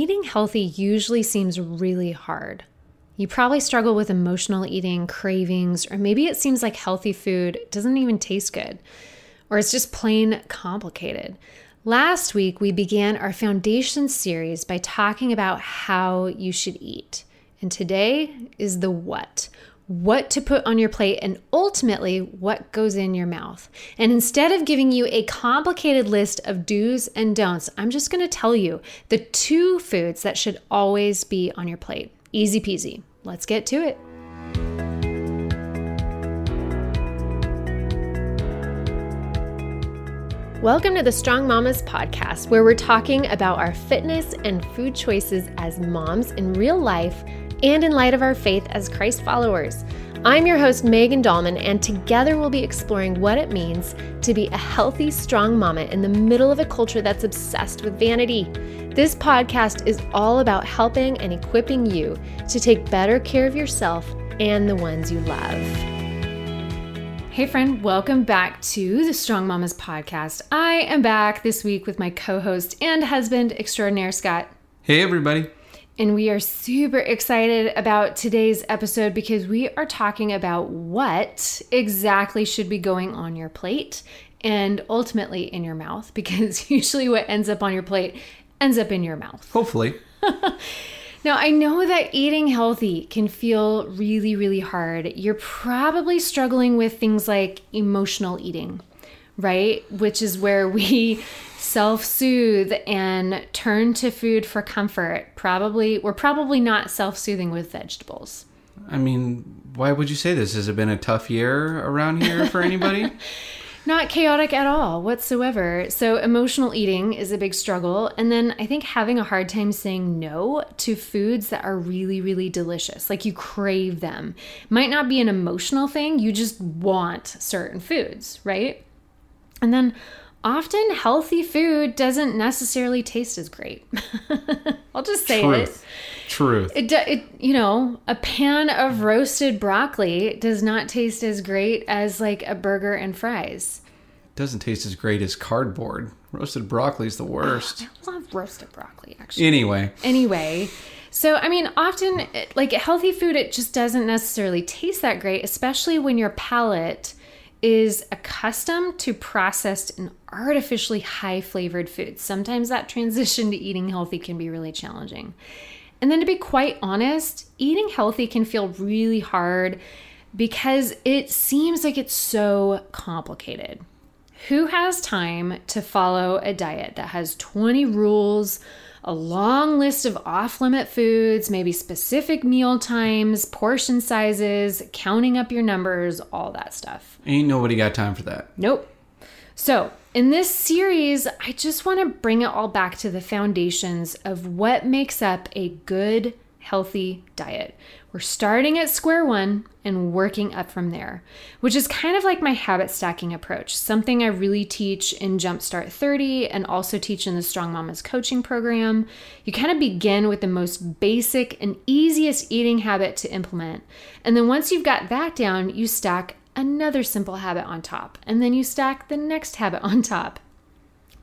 Eating healthy usually seems really hard. You probably struggle with emotional eating, cravings, or maybe it seems like healthy food doesn't even taste good, or it's just plain complicated. Last week, we began our foundation series by talking about how you should eat. And today is the what what to put on your plate, and ultimately what goes in your mouth. And instead of giving you a complicated list of do's and don'ts, I'm just gonna tell you the two foods that should always be on your plate. Easy peasy. Let's get to it. Welcome to the Strong Mamas podcast, where we're talking about our fitness and food choices as moms in real life and in light of our faith as Christ followers. I'm your host, Megan Dahlman, and together we'll be exploring what it means to be a healthy, strong mama in the middle of a culture that's obsessed with vanity. This podcast is all about helping and equipping you to take better care of yourself and the ones you love. Hey, friend, welcome back to the Strong Mamas podcast. I am back this week with my co host and husband extraordinaire, Scott. Hey, everybody. And we are super excited about today's episode because we are talking about what exactly should be going on your plate and ultimately in your mouth because usually what ends up on your plate ends up in your mouth. Hopefully. now, I know that eating healthy can feel really, really hard. You're probably struggling with things like emotional eating, right? Which is where we self soothe and turn to food for comfort. Probably, we're probably not self soothing with vegetables. I mean, why would you say this? Has it been a tough year around here for anybody? not chaotic at all whatsoever. So, emotional eating is a big struggle. And then I think having a hard time saying no to foods that are really, really delicious, like you crave them, might not be an emotional thing. You just want certain foods, right? And then often healthy food doesn't necessarily taste as great. I'll just say Truth. it. Truth. It, it, you know, a pan of roasted broccoli does not taste as great as like a burger and fries. It doesn't taste as great as cardboard. Roasted broccoli is the worst. Oh, I love roasted broccoli, actually. Anyway. Anyway. So, I mean, often, like healthy food, it just doesn't necessarily taste that great, especially when your palate is accustomed to processed and artificially high flavored foods. Sometimes that transition to eating healthy can be really challenging. And then to be quite honest, eating healthy can feel really hard because it seems like it's so complicated. Who has time to follow a diet that has 20 rules? A long list of off limit foods, maybe specific meal times, portion sizes, counting up your numbers, all that stuff. Ain't nobody got time for that. Nope. So, in this series, I just want to bring it all back to the foundations of what makes up a good, healthy diet. We're starting at square one and working up from there, which is kind of like my habit stacking approach, something I really teach in Jumpstart 30 and also teach in the Strong Mamas coaching program. You kind of begin with the most basic and easiest eating habit to implement. And then once you've got that down, you stack another simple habit on top, and then you stack the next habit on top.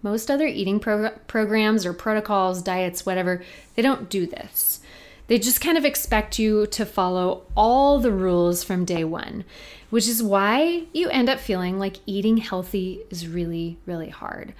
Most other eating pro- programs or protocols, diets, whatever, they don't do this. They just kind of expect you to follow all the rules from day one, which is why you end up feeling like eating healthy is really, really hard.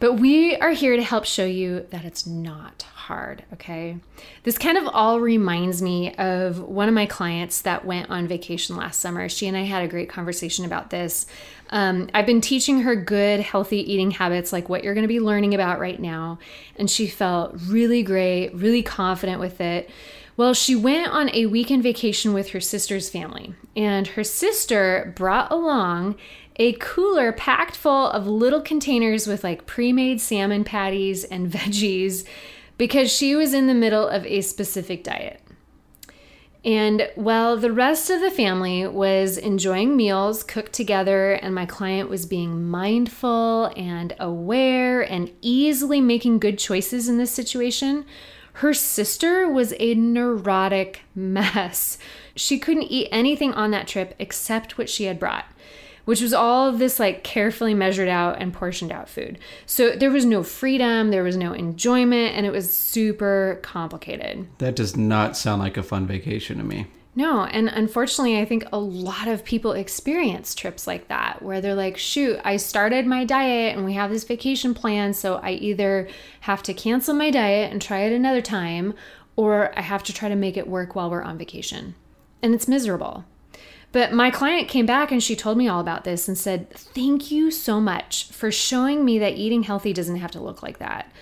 But we are here to help show you that it's not hard, okay? This kind of all reminds me of one of my clients that went on vacation last summer. She and I had a great conversation about this. Um, I've been teaching her good, healthy eating habits, like what you're to be learning about right now. And she felt really great, really confident with it. Well, she went on a weekend vacation with her sister's family, and her sister brought along a cooler packed full of little containers with like pre made salmon patties and veggies because she was in the middle of a specific diet. And while the rest of the family was enjoying meals cooked together, and my client was being mindful and aware and easily making good choices in this situation, her sister was a neurotic mess. She couldn't eat anything on that trip except what she had brought which was all of this like carefully measured out and portioned out food. So there was no freedom, there was no enjoyment, and it was super complicated. That does not sound like a fun vacation to me. No, and unfortunately, I think a lot of people experience trips like that where they're like, shoot, I started my diet and we have this vacation plan, so I either have to cancel my diet and try it another time, or I have to try to make it work while we're on vacation. And it's miserable. But my client came back and she told me all about this and said, Thank you so much for showing me that eating healthy doesn't have to look like that.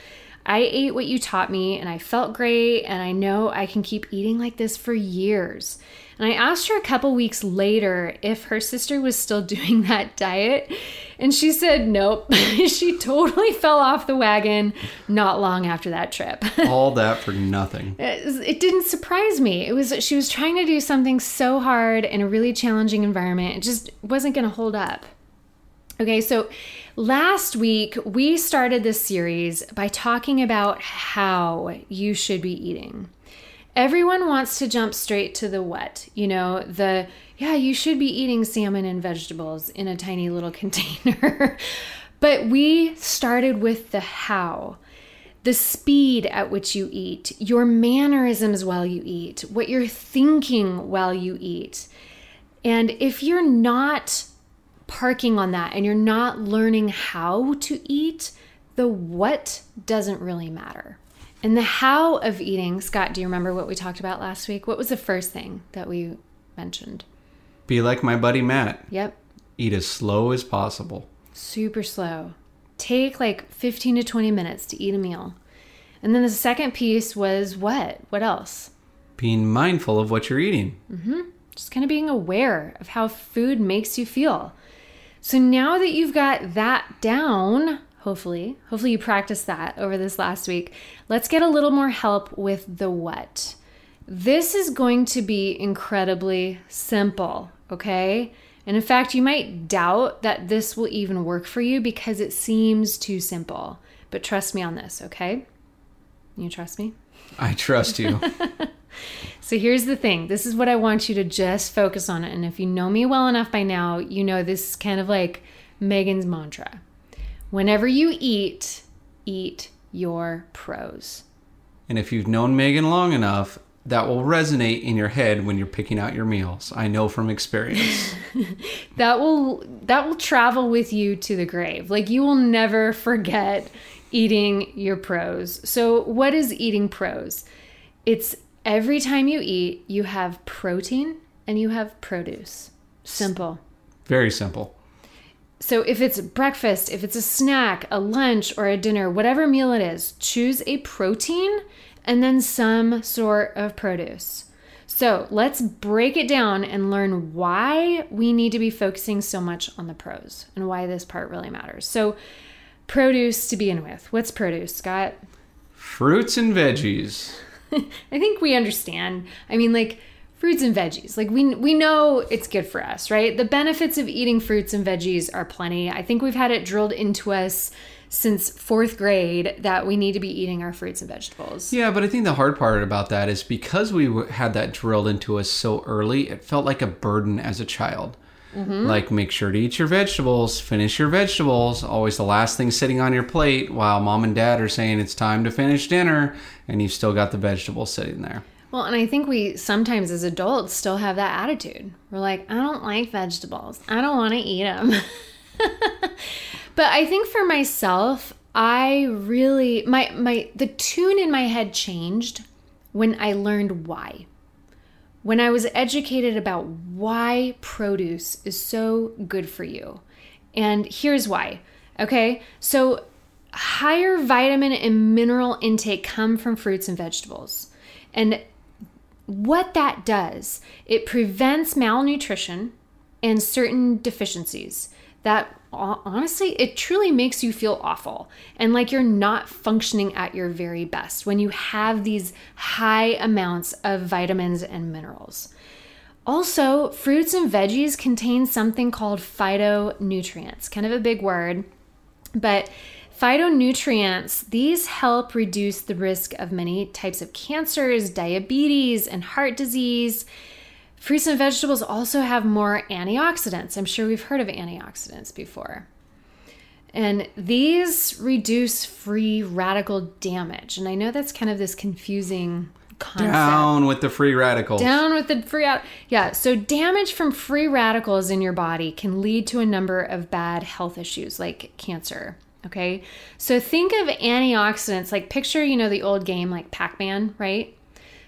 I ate what you taught me and I felt great, and I know I can keep eating like this for years. And I asked her a couple weeks later if her sister was still doing that diet, and she said nope. she totally fell off the wagon not long after that trip. All that for nothing. it didn't surprise me. It was she was trying to do something so hard in a really challenging environment. It just wasn't going to hold up. Okay, so last week we started this series by talking about how you should be eating. Everyone wants to jump straight to the what, you know, the yeah, you should be eating salmon and vegetables in a tiny little container. but we started with the how the speed at which you eat, your mannerisms while you eat, what you're thinking while you eat. And if you're not parking on that and you're not learning how to eat, the what doesn't really matter. And the how of eating, Scott, do you remember what we talked about last week? What was the first thing that we mentioned? Be like my buddy Matt. Yep. Eat as slow as possible. Super slow. Take like 15 to 20 minutes to eat a meal. And then the second piece was what? What else? Being mindful of what you're eating. Mm-hmm. Just kind of being aware of how food makes you feel. So now that you've got that down, hopefully, hopefully you practiced that over this last week, let's get a little more help with the what. This is going to be incredibly simple, okay? And in fact, you might doubt that this will even work for you because it seems too simple. But trust me on this, okay? You trust me? I trust you. So here's the thing this is what I want you to just focus on. And if you know me well enough by now, you know this is kind of like Megan's mantra. Whenever you eat, eat your pros. And if you've known Megan long enough, that will resonate in your head when you're picking out your meals. I know from experience. that will that will travel with you to the grave. Like you will never forget eating your pros. So what is eating pros? It's Every time you eat, you have protein and you have produce. Simple. Very simple. So if it's breakfast, if it's a snack, a lunch, or a dinner, whatever meal it is, choose a protein and then some sort of produce. So let's break it down and learn why we need to be focusing so much on the pros and why this part really matters. So, produce to begin with. What's produce, Scott? Fruits and veggies. I think we understand. I mean, like fruits and veggies. Like we we know it's good for us, right? The benefits of eating fruits and veggies are plenty. I think we've had it drilled into us since fourth grade that we need to be eating our fruits and vegetables. Yeah, but I think the hard part about that is because we had that drilled into us so early, it felt like a burden as a child. Mm-hmm. Like, make sure to eat your vegetables, finish your vegetables, always the last thing sitting on your plate while mom and dad are saying it's time to finish dinner and you've still got the vegetables sitting there. Well, and I think we sometimes as adults still have that attitude. We're like, I don't like vegetables, I don't want to eat them. but I think for myself, I really my my the tune in my head changed when I learned why when I was educated about why produce is so good for you. And here's why. Okay, so higher vitamin and mineral intake come from fruits and vegetables. And what that does, it prevents malnutrition and certain deficiencies that honestly, it truly makes you feel awful and like you're not functioning at your very best when you have these high amounts of vitamins and minerals. Also, fruits and veggies contain something called phytonutrients, kind of a big word, but phytonutrients, these help reduce the risk of many types of cancers, diabetes, and heart disease Fruits and vegetables also have more antioxidants. I'm sure we've heard of antioxidants before. And these reduce free radical damage. And I know that's kind of this confusing concept. Down with the free radicals. Down with the free rad- yeah. So damage from free radicals in your body can lead to a number of bad health issues like cancer. Okay, so think of antioxidants like picture you know the old game like Pac-Man, right?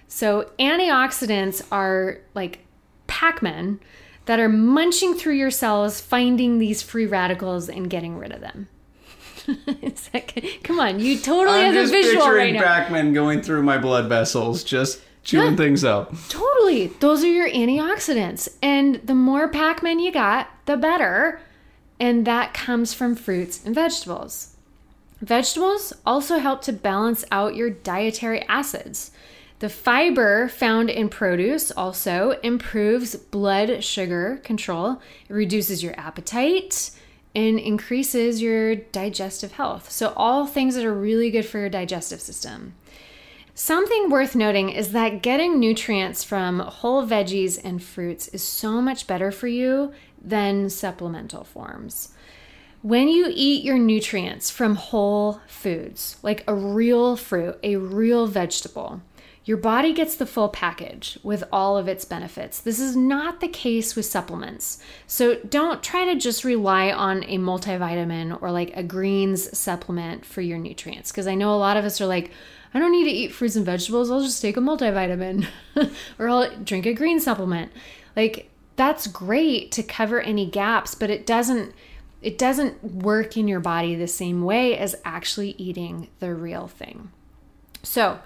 So antioxidants are like Pac-Men that are munching through your cells, finding these free radicals and getting rid of them. like, come on, you totally I'm have just the visual right picturing now. Pac-Man going through my blood vessels, just chewing Yeah. things up. Totally. Those are your antioxidants. And the more Pac Man you got, the better. And that comes from fruits and vegetables. Vegetables also help to balance out your dietary acids. The fiber found in produce also improves blood sugar control, it reduces your appetite, and increases your digestive health. So, all things that are really good for your digestive system. Something worth noting is that getting nutrients from whole veggies and fruits is so much better for you than supplemental forms. When you eat your nutrients from whole foods, like a real fruit, a real vegetable, your body gets the full package with all of its benefits. This is not the case with supplements. So don't try to just rely on a multivitamin or like a greens supplement for your nutrients. Because I know a lot of us are like, I don't need to eat fruits and vegetables. I'll just take a multivitamin or I'll drink a green supplement. Like that's great to cover any gaps, but it doesn't it doesn't work in your body the same way as actually eating the real thing. So,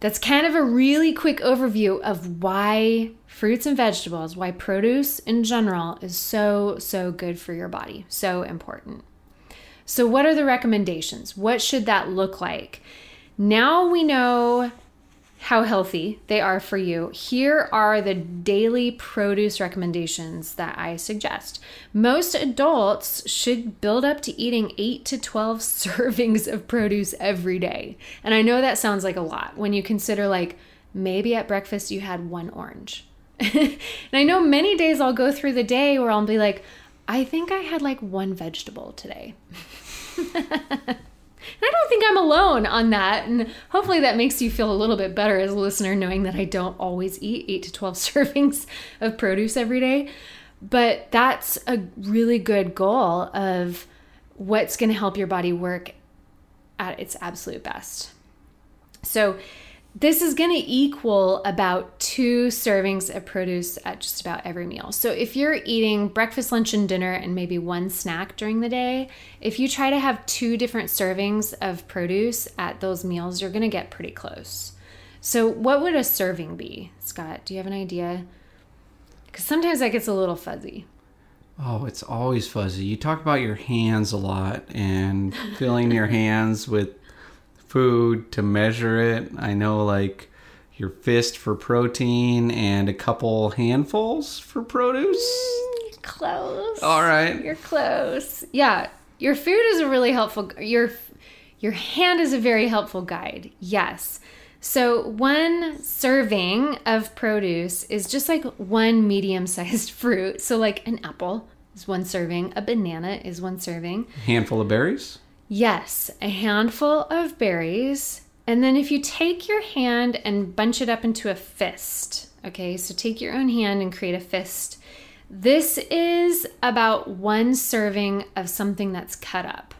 that's kind of a really quick overview of why fruits and vegetables, why produce in general is so, so good for your body, so important. So, what are the recommendations? What should that look like? Now we know how healthy they are for you. Here are the daily produce recommendations that I suggest. Most adults should build up to eating 8 to 12 servings of produce every day. And I know that sounds like a lot when you consider like maybe at breakfast you had one orange. and I know many days I'll go through the day where I'll be like, I think I had like one vegetable today. And I don't think I'm alone on that. And hopefully that makes you feel a little bit better as a listener, knowing that I don't always eat 8 to 12 servings of produce every day. But that's a really good goal of what's going to help your body work at its absolute best. So, this is going to equal about two servings of produce at just about every meal. So, if you're eating breakfast, lunch, and dinner, and maybe one snack during the day, if you try to have two different servings of produce at those meals, you're going to get pretty close. So, what would a serving be, Scott? Do you have an idea? Because sometimes that gets a little fuzzy. Oh, it's always fuzzy. You talk about your hands a lot and filling your hands with food to measure it. I know, like your fist for protein and a couple handfuls for produce. Mm, close. All right. You're close. Yeah, your food is a really helpful. Your your hand is a very helpful guide. Yes. So one serving of produce is just like one medium-sized fruit. So like an apple is one serving. A banana is one serving. Handful of berries. Yes, a handful of berries. And then if you take your hand and bunch it up into a fist, okay, so take your own hand and create a fist. This is about one serving of something that's cut up.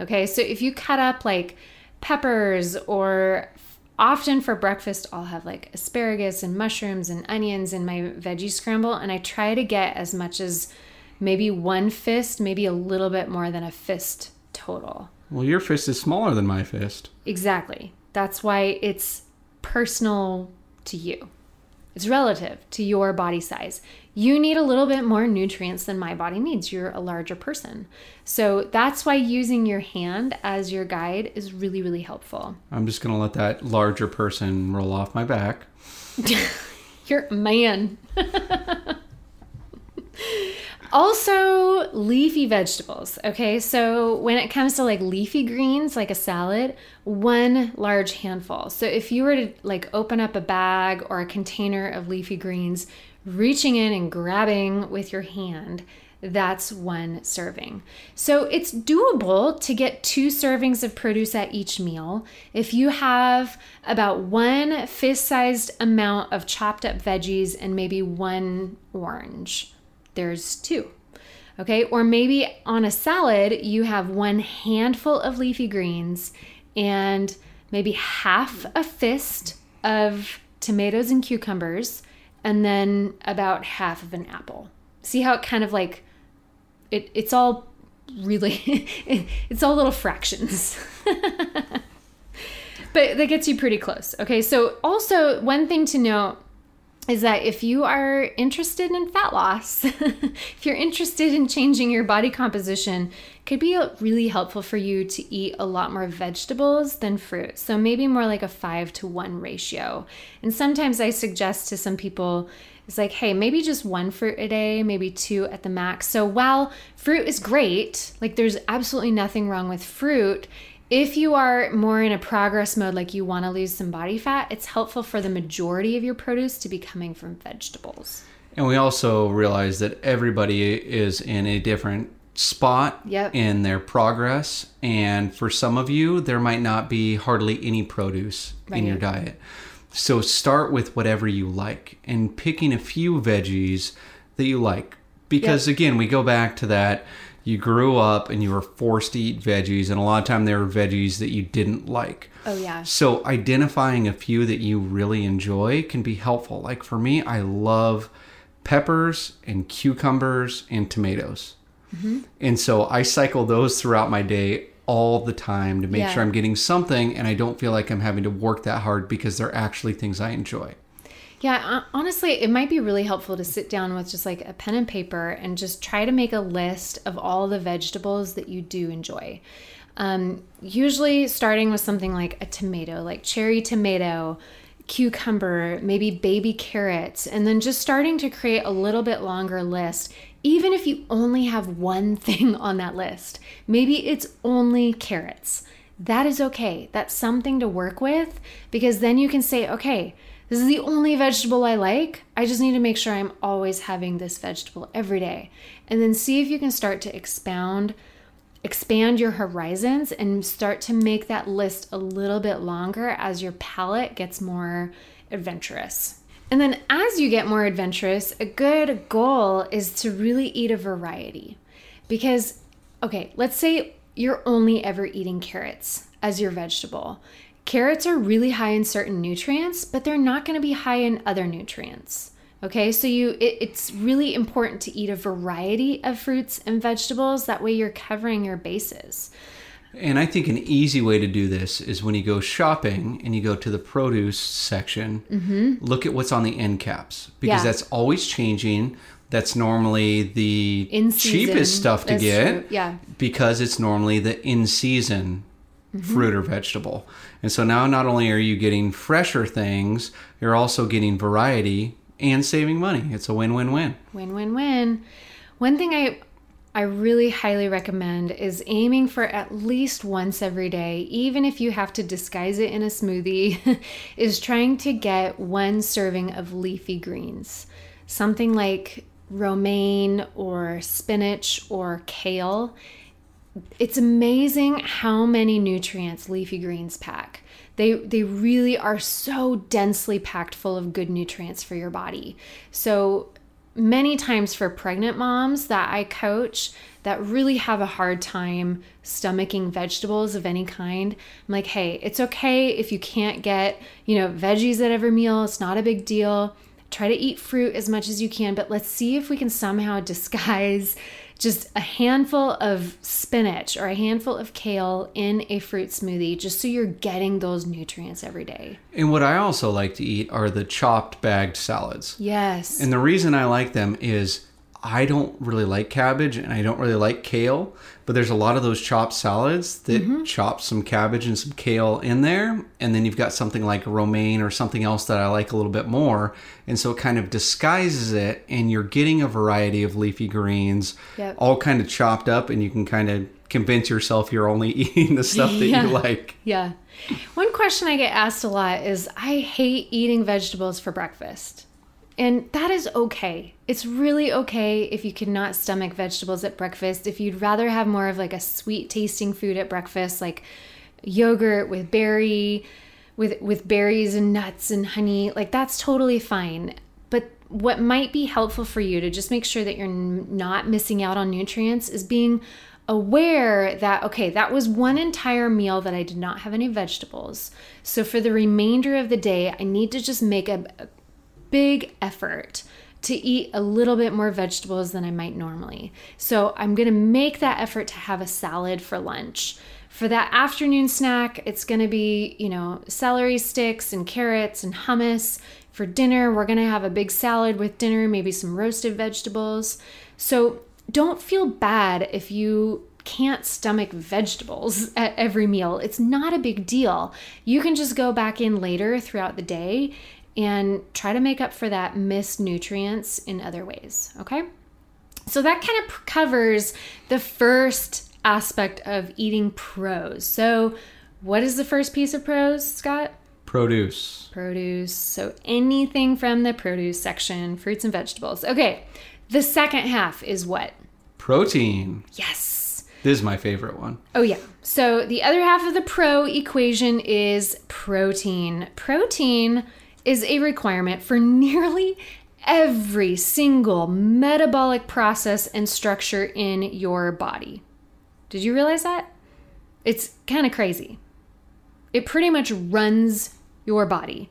Okay, so if you cut up like peppers or often for breakfast, I'll have like asparagus and mushrooms and onions in my veggie scramble, and I try to get as much as maybe one fist, maybe a little bit more than a fist total. Well, your fist is smaller than my fist. Exactly. That's why it's personal to you. It's relative to your body size. You need a little bit more nutrients than my body needs. You're a larger person. So that's why using your hand as your guide is really, really helpful. I'm just going to let that larger person roll off my back. You're a man. Also, leafy vegetables. Okay, so when it comes to like leafy greens, like a salad, one large handful. So if you were to like open up a bag or a container of leafy greens, reaching in and grabbing with your hand, that's one serving. So it's doable to get two servings of produce at each meal. If you have about one fist sized amount of chopped up veggies and maybe one orange, there's two. Okay, or maybe on a salad, you have one handful of leafy greens and maybe half a fist of tomatoes and cucumbers, and then about half of an apple. See how it kind of like it, it's all really it's all little fractions but that gets you pretty close okay so also one thing to note is that if you are interested in fat loss if you're interested in changing your body composition could be really helpful for you to eat a lot more vegetables than fruit so maybe more like a 5 to 1 ratio and sometimes i suggest to some people it's like, hey, maybe just one fruit a day, maybe two at the max. So while fruit is great, like there's absolutely nothing wrong with fruit, if you are more in a progress mode, like you want to lose some body fat, it's helpful for the majority of your produce to be coming from vegetables. And we also realize that everybody is in a different spot yep. in their progress. And for some of you, there might not be hardly any produce right. in your diet. So start with whatever you like and picking a few veggies that you like. Because yep. again, we go back to that you grew up and you were forced to eat veggies and a lot of time there were veggies that you didn't like. Oh yeah. So identifying a few that you really enjoy can be helpful. Like for me, I love peppers and cucumbers and tomatoes. Mm-hmm. And so I cycle those throughout my day all the time to make yeah. sure I'm getting something and I don't feel like I'm having to work that hard because they're actually things I enjoy. Yeah, honestly, it might be really helpful to sit down with just like a pen and paper and just try to make a list of all the vegetables that you do enjoy. Um, usually, starting with something like a tomato, like cherry tomato, cucumber, maybe baby carrots, and then just starting to create a little bit longer list even if you only have one thing on that list, maybe it's only carrots. That is okay. That's something to work with because then you can say, okay, this is the only vegetable I like. I just need to make sure I'm always having this vegetable every day. And then see if you can start to expound expand your horizons and start to make that list a little bit longer as your palate gets more adventurous. And then as you get more adventurous, a good goal is to really eat a variety. Because, okay, let's say you're only ever eating carrots as your vegetable. Carrots are really high in certain nutrients, but they're not going to be high in other nutrients. Okay, so you it, it's really important to eat a variety of fruits and vegetables. That way you're covering your bases. And I think an easy way to do this is when you go shopping and you go to the produce section, mm-hmm. look at what's on the end caps because yeah. that's always changing. That's normally the cheapest stuff to get. True. Yeah. Because it's normally the in season mm-hmm. fruit or vegetable. And so now not only are you getting fresher things, you're also getting variety and saving money. It's a win win win. Win win win. One thing I I really highly recommend is aiming for at least once every day, even if you have to disguise it in a smoothie, is trying to get one serving of leafy greens. Something like romaine or spinach or kale. It's amazing how many nutrients leafy greens pack. They, they really are so densely packed full of good nutrients for your body. So many times for pregnant moms that I coach that really have a hard time stomaching vegetables of any kind. I'm like, hey, it's okay if you can't get, you know, veggies at every meal. It's not a big deal. Try to eat fruit as much as you can, but let's see if we can somehow disguise just a handful of spinach or a handful of kale in a fruit smoothie just so you're getting those nutrients every day. And what I also like to eat are the chopped bagged salads. Yes. And the reason I like them is I don't really like cabbage and I don't really like kale, but there's a lot of those chopped salads that Mm-hmm. chop some cabbage and some kale in there. And then you've got something like romaine or something else that I like a little bit more. And so it kind of disguises it, and you're getting a variety of leafy greens, Yep. all kind of chopped up, and you can kind of convince yourself you're only eating the stuff that Yeah. you like. Yeah. One question I get asked a lot is I hate eating vegetables for breakfast. And that is okay. It's really okay if you cannot stomach vegetables at breakfast. If you'd rather have more of like a sweet tasting food at breakfast, like yogurt with berry, with with berries and nuts and honey, like that's totally fine. But what might be helpful for you to just make sure that you're not missing out on nutrients is being aware that okay, that was one entire meal that I did not have any vegetables. So for the remainder of the day, I need to just make a, a big effort to eat a little bit more vegetables than I might normally. So I'm going to make that effort to have a salad for lunch. For that afternoon snack, it's going to be, you know, celery sticks and carrots and hummus. For dinner, we're going to have a big salad with dinner, maybe some roasted vegetables. So don't feel bad if you can't stomach vegetables at every meal. It's not a big deal. You can just go back in later throughout the day and try to make up for that missed nutrients in other ways. Okay. So that kind of covers the first aspect of eating pros. So, what is the first piece of pros, Scott? Produce. Produce. So, anything from the produce section, fruits and vegetables. Okay. The second half is what? Protein. Yes. This is my favorite one. Oh, yeah. So the other half of the pro equation is protein. Protein is a requirement for nearly every single metabolic process and structure in your body. Did you realize that? It's kind of crazy. It pretty much runs your body.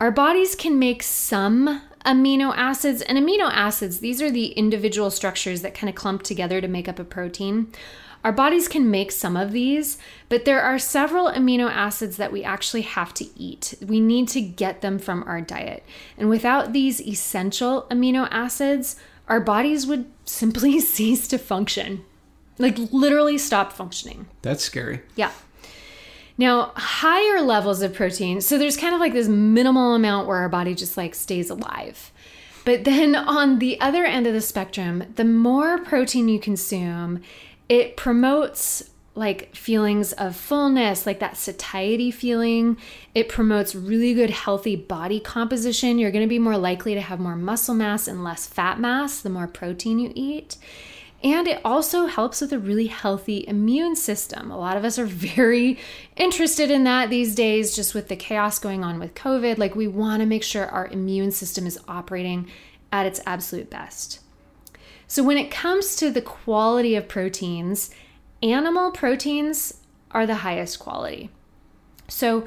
Our bodies can make some amino acids, and amino acids, these are the individual structures that kind of clump together to make up a protein. Our bodies can make some of these, but there are several amino acids that we actually have to eat. We need to get them from our diet. And without these essential amino acids, our bodies would simply cease to function. Like literally stop functioning. That's scary. Yeah. Now, higher levels of protein, so there's kind of like this minimal amount where our body just like stays alive. But then on the other end of the spectrum, the more protein you consume, it promotes like feelings of fullness, like that satiety feeling. It promotes really good, healthy body composition. You're going to be more likely to have more muscle mass and less fat mass the more protein you eat. And it also helps with a really healthy immune system. A lot of us are very interested in that these days, just with the chaos going on with COVID. Like, we want to make sure our immune system is operating at its absolute best. So, when it comes to the quality of proteins, animal proteins are the highest quality. So,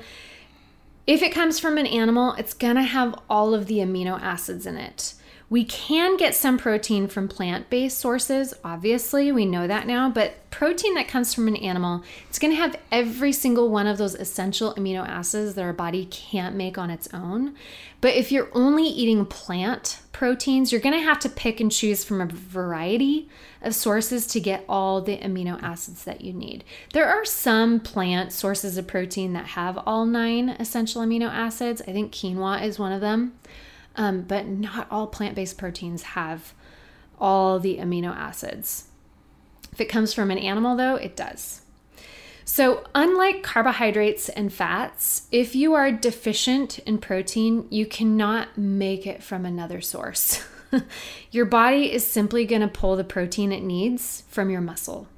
if it comes from an animal, it's gonna have all of the amino acids in it. We can get some protein from plant based sources, obviously, we know that now, but protein that comes from an animal, it's gonna have every single one of those essential amino acids that our body can't make on its own. But if you're only eating plant proteins, you're gonna have to pick and choose from a variety of sources to get all the amino acids that you need. There are some plant sources of protein that have all nine essential amino acids. I think quinoa is one of them. Um, but not all plant based proteins have all the amino acids. If it comes from an animal, though, it does. So, unlike carbohydrates and fats, if you are deficient in protein, you cannot make it from another source. your body is simply going to pull the protein it needs from your muscle,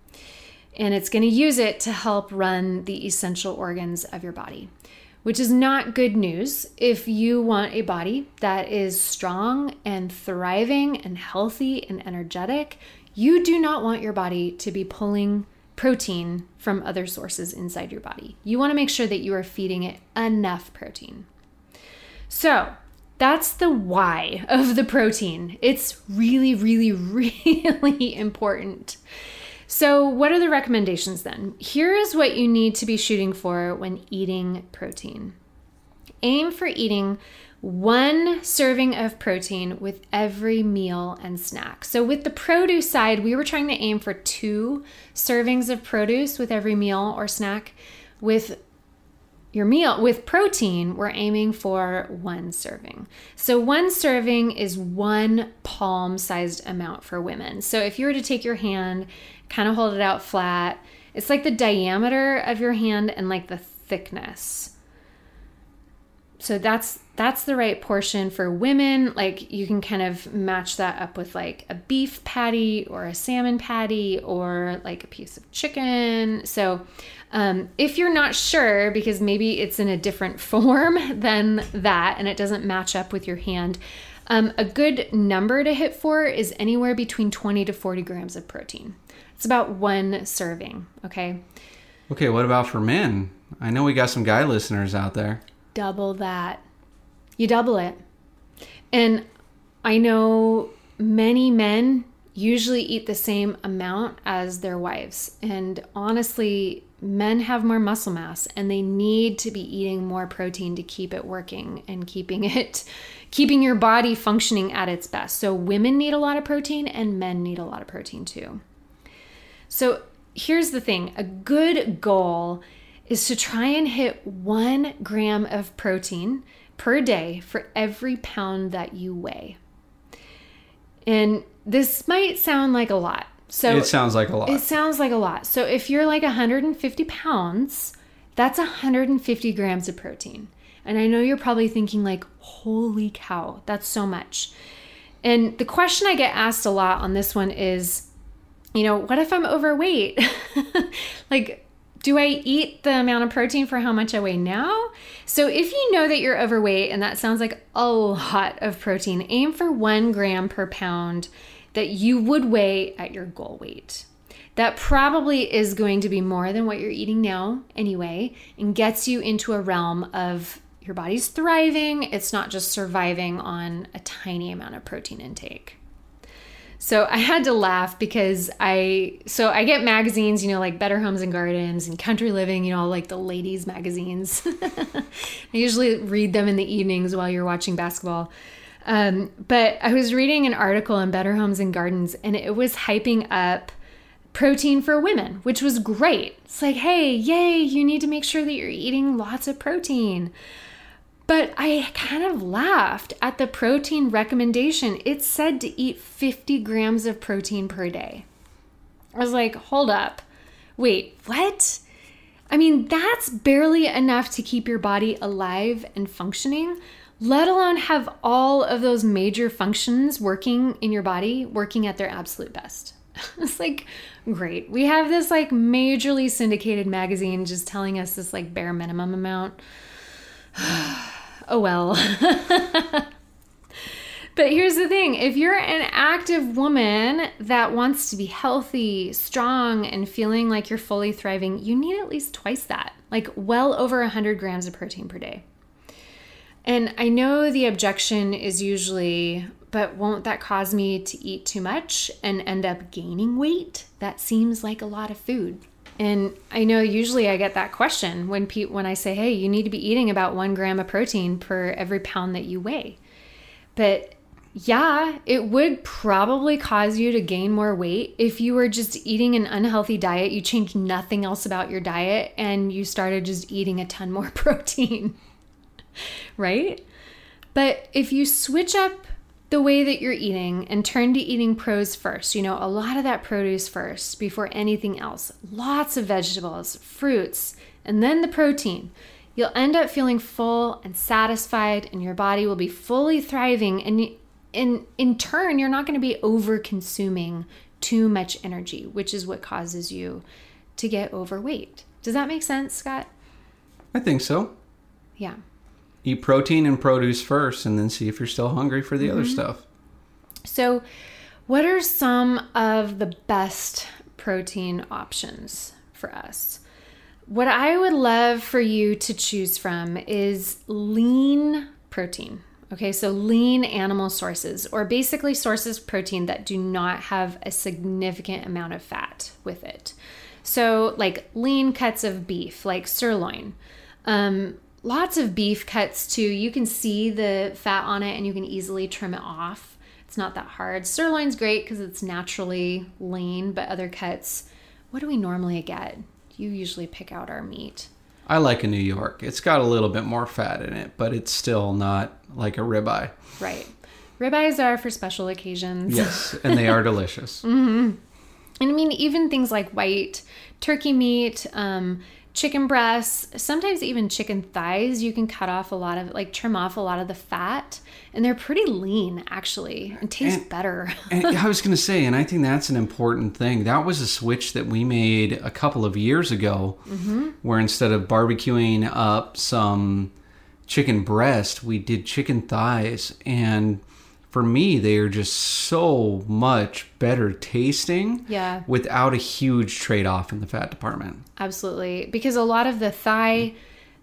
and it's going to use it to help run the essential organs of your body which is not good news if you want a body that is strong and thriving and healthy and energetic. You do not want your body to be pulling protein from other sources inside your body. You want to make sure that you are feeding it enough protein. So, that's the why of the protein. It's really, really, really important. So, what are the recommendations then? Here is what you need to be shooting for when eating protein. Aim for eating one serving of protein with every meal and snack. So, with the produce side, we were trying to aim for two servings of produce with every meal or snack. With your meal with protein, we're aiming for one serving. So, one serving is one palm sized amount for women. So, if you were to take your hand, kind of hold it out flat, it's like the diameter of your hand and like the thickness. So, that's that's the right portion for women. Like you can kind of match that up with like a beef patty or a salmon patty or like a piece of chicken. So um, if you're not sure, because maybe it's in a different form than that and it doesn't match up with your hand, um, a good number to hit for is anywhere between 20 to 40 grams of protein. It's about one serving, okay? Okay, what about for men? I know we got some guy listeners out there. Double that. You double it. And I know many men usually eat the same amount as their wives. And honestly, men have more muscle mass and they need to be eating more protein to keep it working and keeping it keeping your body functioning at its best. So women need a lot of protein and men need a lot of protein too. So here's the thing, a good goal is to try and hit 1 gram of protein per day for every pound that you weigh. And this might sound like a lot, so it sounds like a lot. It sounds like a lot. So if you're like 150 pounds, that's 150 grams of protein. And I know you're probably thinking like, holy cow, that's so much. And the question I get asked a lot on this one is, you know, what if I'm overweight? like, do I eat the amount of protein for how much I weigh now? So, if you know that you're overweight and that sounds like a lot of protein, aim for one gram per pound that you would weigh at your goal weight. That probably is going to be more than what you're eating now, anyway, and gets you into a realm of your body's thriving. It's not just surviving on a tiny amount of protein intake. So I had to laugh because I so I get magazines, you know, like Better Homes and Gardens and Country Living, you know, like the ladies magazines. I usually read them in the evenings while you're watching basketball. Um, but I was reading an article in Better Homes and Gardens, and it was hyping up protein for women, which was great. It's like, hey, yay, you need to make sure that you're eating lots of protein. But I kind of laughed at the protein recommendation. It said to eat 50 grams of protein per day. I was like, hold up. Wait, what? I mean, that's barely enough to keep your body alive and functioning let alone have all of those major functions working in your body working at their absolute best. it's like great. We have this like majorly syndicated magazine just telling us this like bare minimum amount. oh well. But here's the thing if you're an active woman that wants to be healthy, strong, and feeling like you're fully thriving, you need at least twice that, like well over 100 grams of protein per day. And I know the objection is usually, but won't that cause me to eat too much and end up gaining weight? That seems like a lot of food. And I know usually I get that question when pe- when I say, "Hey, you need to be eating about 1 gram of protein per every pound that you weigh." But yeah, it would probably cause you to gain more weight if you were just eating an unhealthy diet, you changed nothing else about your diet and you started just eating a ton more protein. right? But if you switch up the way that you're eating and turn to eating pros first, you know, a lot of that produce first before anything else, lots of vegetables, fruits, and then the protein, you'll end up feeling full and satisfied, and your body will be fully thriving. And in, in turn, you're not going to be over consuming too much energy, which is what causes you to get overweight. Does that make sense, Scott? I think so. Yeah eat protein and produce first and then see if you're still hungry for the mm-hmm. other stuff. So, what are some of the best protein options for us? What I would love for you to choose from is lean protein. Okay, so lean animal sources, or basically sources of protein that do not have a significant amount of fat with it. So, like lean cuts of beef, like sirloin, um, lots of beef cuts too. You can see the fat on it and you can easily trim it off. It's not that hard. Sirloin's great because it's naturally lean, but other cuts, what do we normally get? You usually pick out our meat. I like a New York. It's got a little bit more fat in it, but it's still not like a ribeye. Right. Ribeyes are for special occasions. Yes, and they are delicious. And I mean, even things like white turkey meat, um, chicken breasts, sometimes even chicken thighs, you can cut off a lot of, like, trim off a lot of the fat. And they're pretty lean, actually, and taste And- better. and I was going to say, and I think that's an important thing. That was a switch that we made a couple of years ago, mm-hmm. where instead of barbecuing up some chicken breast, we did chicken thighs. And for me, they are just so much better tasting Yeah. without a huge trade off in the fat department. Absolutely, because a lot of the thigh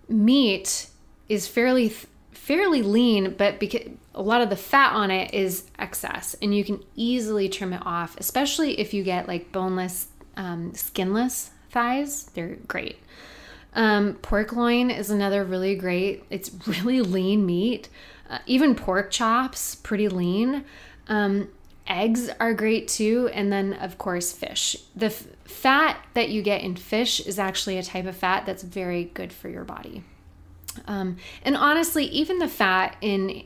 meat is fairly fairly lean, but because a lot of the fat on it is excess, and you can easily trim it off. Especially if you get like boneless, um, skinless thighs, they're great. Um, pork loin is another really great. It's really lean meat. Uh, even pork chops, pretty lean. Um, eggs are great too, and then of course fish. The f- fat that you get in fish is actually a type of fat that's very good for your body. Um, and honestly, even the fat in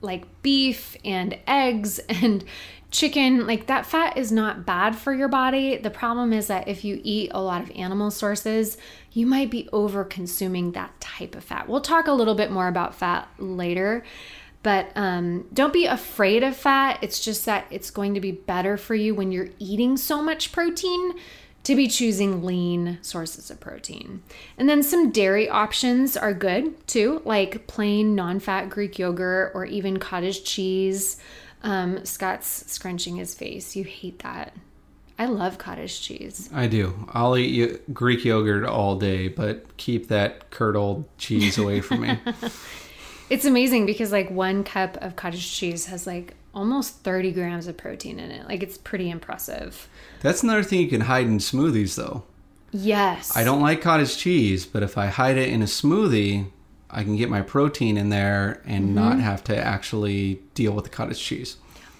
like beef and eggs and chicken, like that fat is not bad for your body. The problem is that if you eat a lot of animal sources, you might be over consuming that type of fat. We'll talk a little bit more about fat later. But um, don't be afraid of fat. It's just that it's going to be better for you when you're eating so much protein to be choosing lean sources of protein. And then some dairy options are good too, like plain non fat Greek yogurt or even cottage cheese. Um, Scott's scrunching his face. You hate that. I love cottage cheese. I do. I'll eat Greek yogurt all day, but keep that curdled cheese away from me. It's amazing because like one cup of cottage cheese has like almost 30 grams of protein in it. Like it's pretty impressive. That's another thing you can hide in smoothies, though. Yes. I don't like cottage cheese, but if I hide it in a smoothie, I can get my protein in there and mm-hmm. not have to actually deal with the cottage cheese.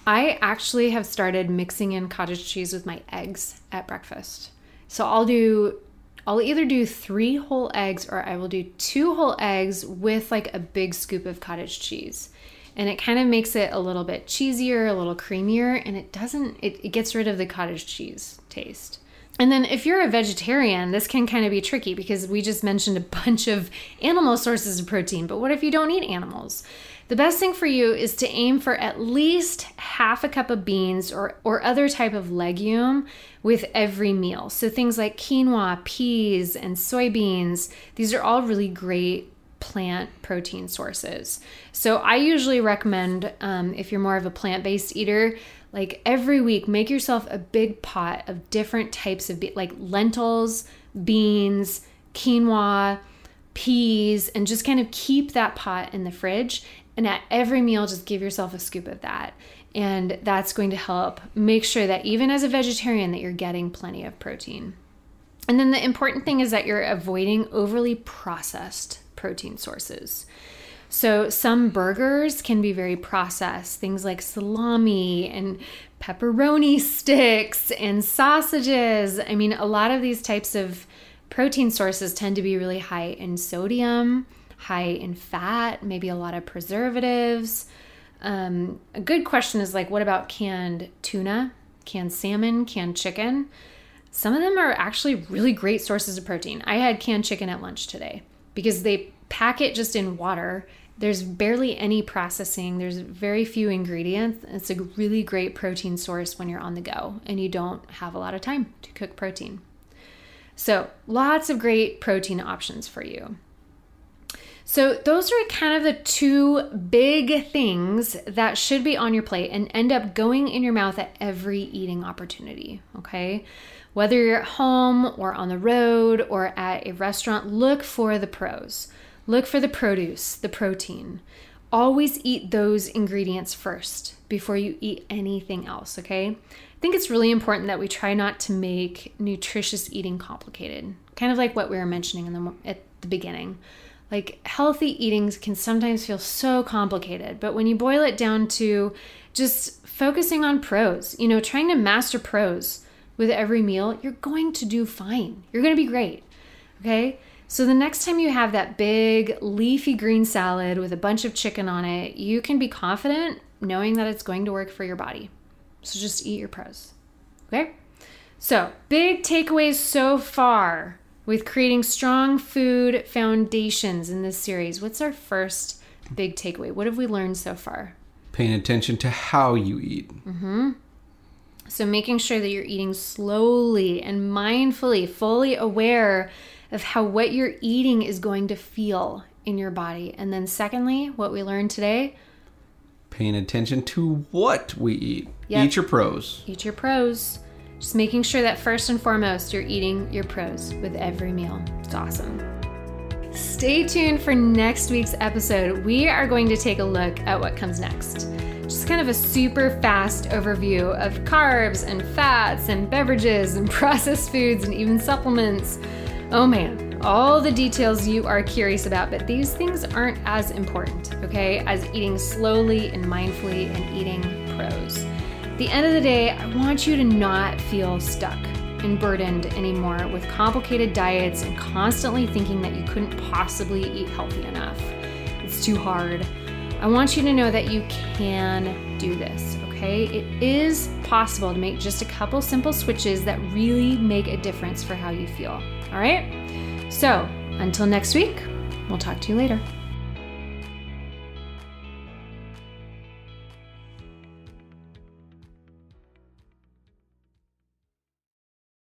I actually have started mixing in cottage cheese with my eggs at breakfast. So I'll do I'll either do 3 whole eggs or I will do 2 whole eggs with like a big scoop of cottage cheese. And it kind of makes it a little bit cheesier, a little creamier, and it doesn't it, it gets rid of the cottage cheese taste. And then if you're a vegetarian, this can kind of be tricky because we just mentioned a bunch of animal sources of protein, but what if you don't eat animals? The best thing for you is to aim for at least half a cup of beans or, or other type of legume with every meal. So things like quinoa, peas, and soybeans, these are all really great plant protein sources. So I usually recommend um, if you're more of a plant based eater, like every week, make yourself a big pot of different types of be- like lentils, beans, quinoa, peas, and just kind of keep that pot in the fridge. And at every meal, just give yourself a scoop of that. And that's going to help make sure that even as a vegetarian that you're getting plenty of protein. And then the important thing is that you're avoiding overly processed protein sources. So some burgers can be very processed, things like salami and pepperoni sticks and sausages. I mean, a lot of these types of protein sources tend to be really high in sodium, high in fat, maybe a lot of preservatives. Um, a good question is like, what about canned tuna, canned salmon, canned chicken? Some of them are actually really great sources of protein. I had canned chicken at lunch today because they pack it just in water. There's barely any processing, there's very few ingredients. It's a really great protein source when you're on the go and you don't have a lot of time to cook protein. So, lots of great protein options for you. So, those are kind of the two big things that should be on your plate and end up going in your mouth at every eating opportunity. Okay. Whether you're at home or on the road or at a restaurant, look for the pros. Look for the produce, the protein. Always eat those ingredients first before you eat anything else, okay? I think it's really important that we try not to make nutritious eating complicated. Kind of like what we were mentioning in the, at the beginning. Like healthy eatings can sometimes feel so complicated, but when you boil it down to just focusing on pros, you know, trying to master pros with every meal, you're going to do fine. You're going to be great. Okay? So the next time you have that big leafy green salad with a bunch of chicken on it, you can be confident knowing that it's going to work for your body. So just eat your pros. Okay? So, big takeaways so far with creating strong food foundations in this series. What's our first big takeaway? What have we learned so far? Paying attention to how you eat. Mm-hmm. So, making sure that you're eating slowly and mindfully, fully aware of how what you're eating is going to feel in your body. And then, secondly, what we learned today paying attention to what we eat. Yep. Eat your pros. Eat your pros. Just making sure that first and foremost, you're eating your pros with every meal. It's awesome. Stay tuned for next week's episode. We are going to take a look at what comes next. Just kind of a super fast overview of carbs and fats and beverages and processed foods and even supplements. Oh man, all the details you are curious about, but these things aren't as important, okay, as eating slowly and mindfully and eating pros the end of the day, I want you to not feel stuck and burdened anymore with complicated diets and constantly thinking that you couldn't possibly eat healthy enough. It's too hard. I want you to know that you can do this, okay? It is possible to make just a couple simple switches that really make a difference for how you feel, all right? So, until next week, we'll talk to you later.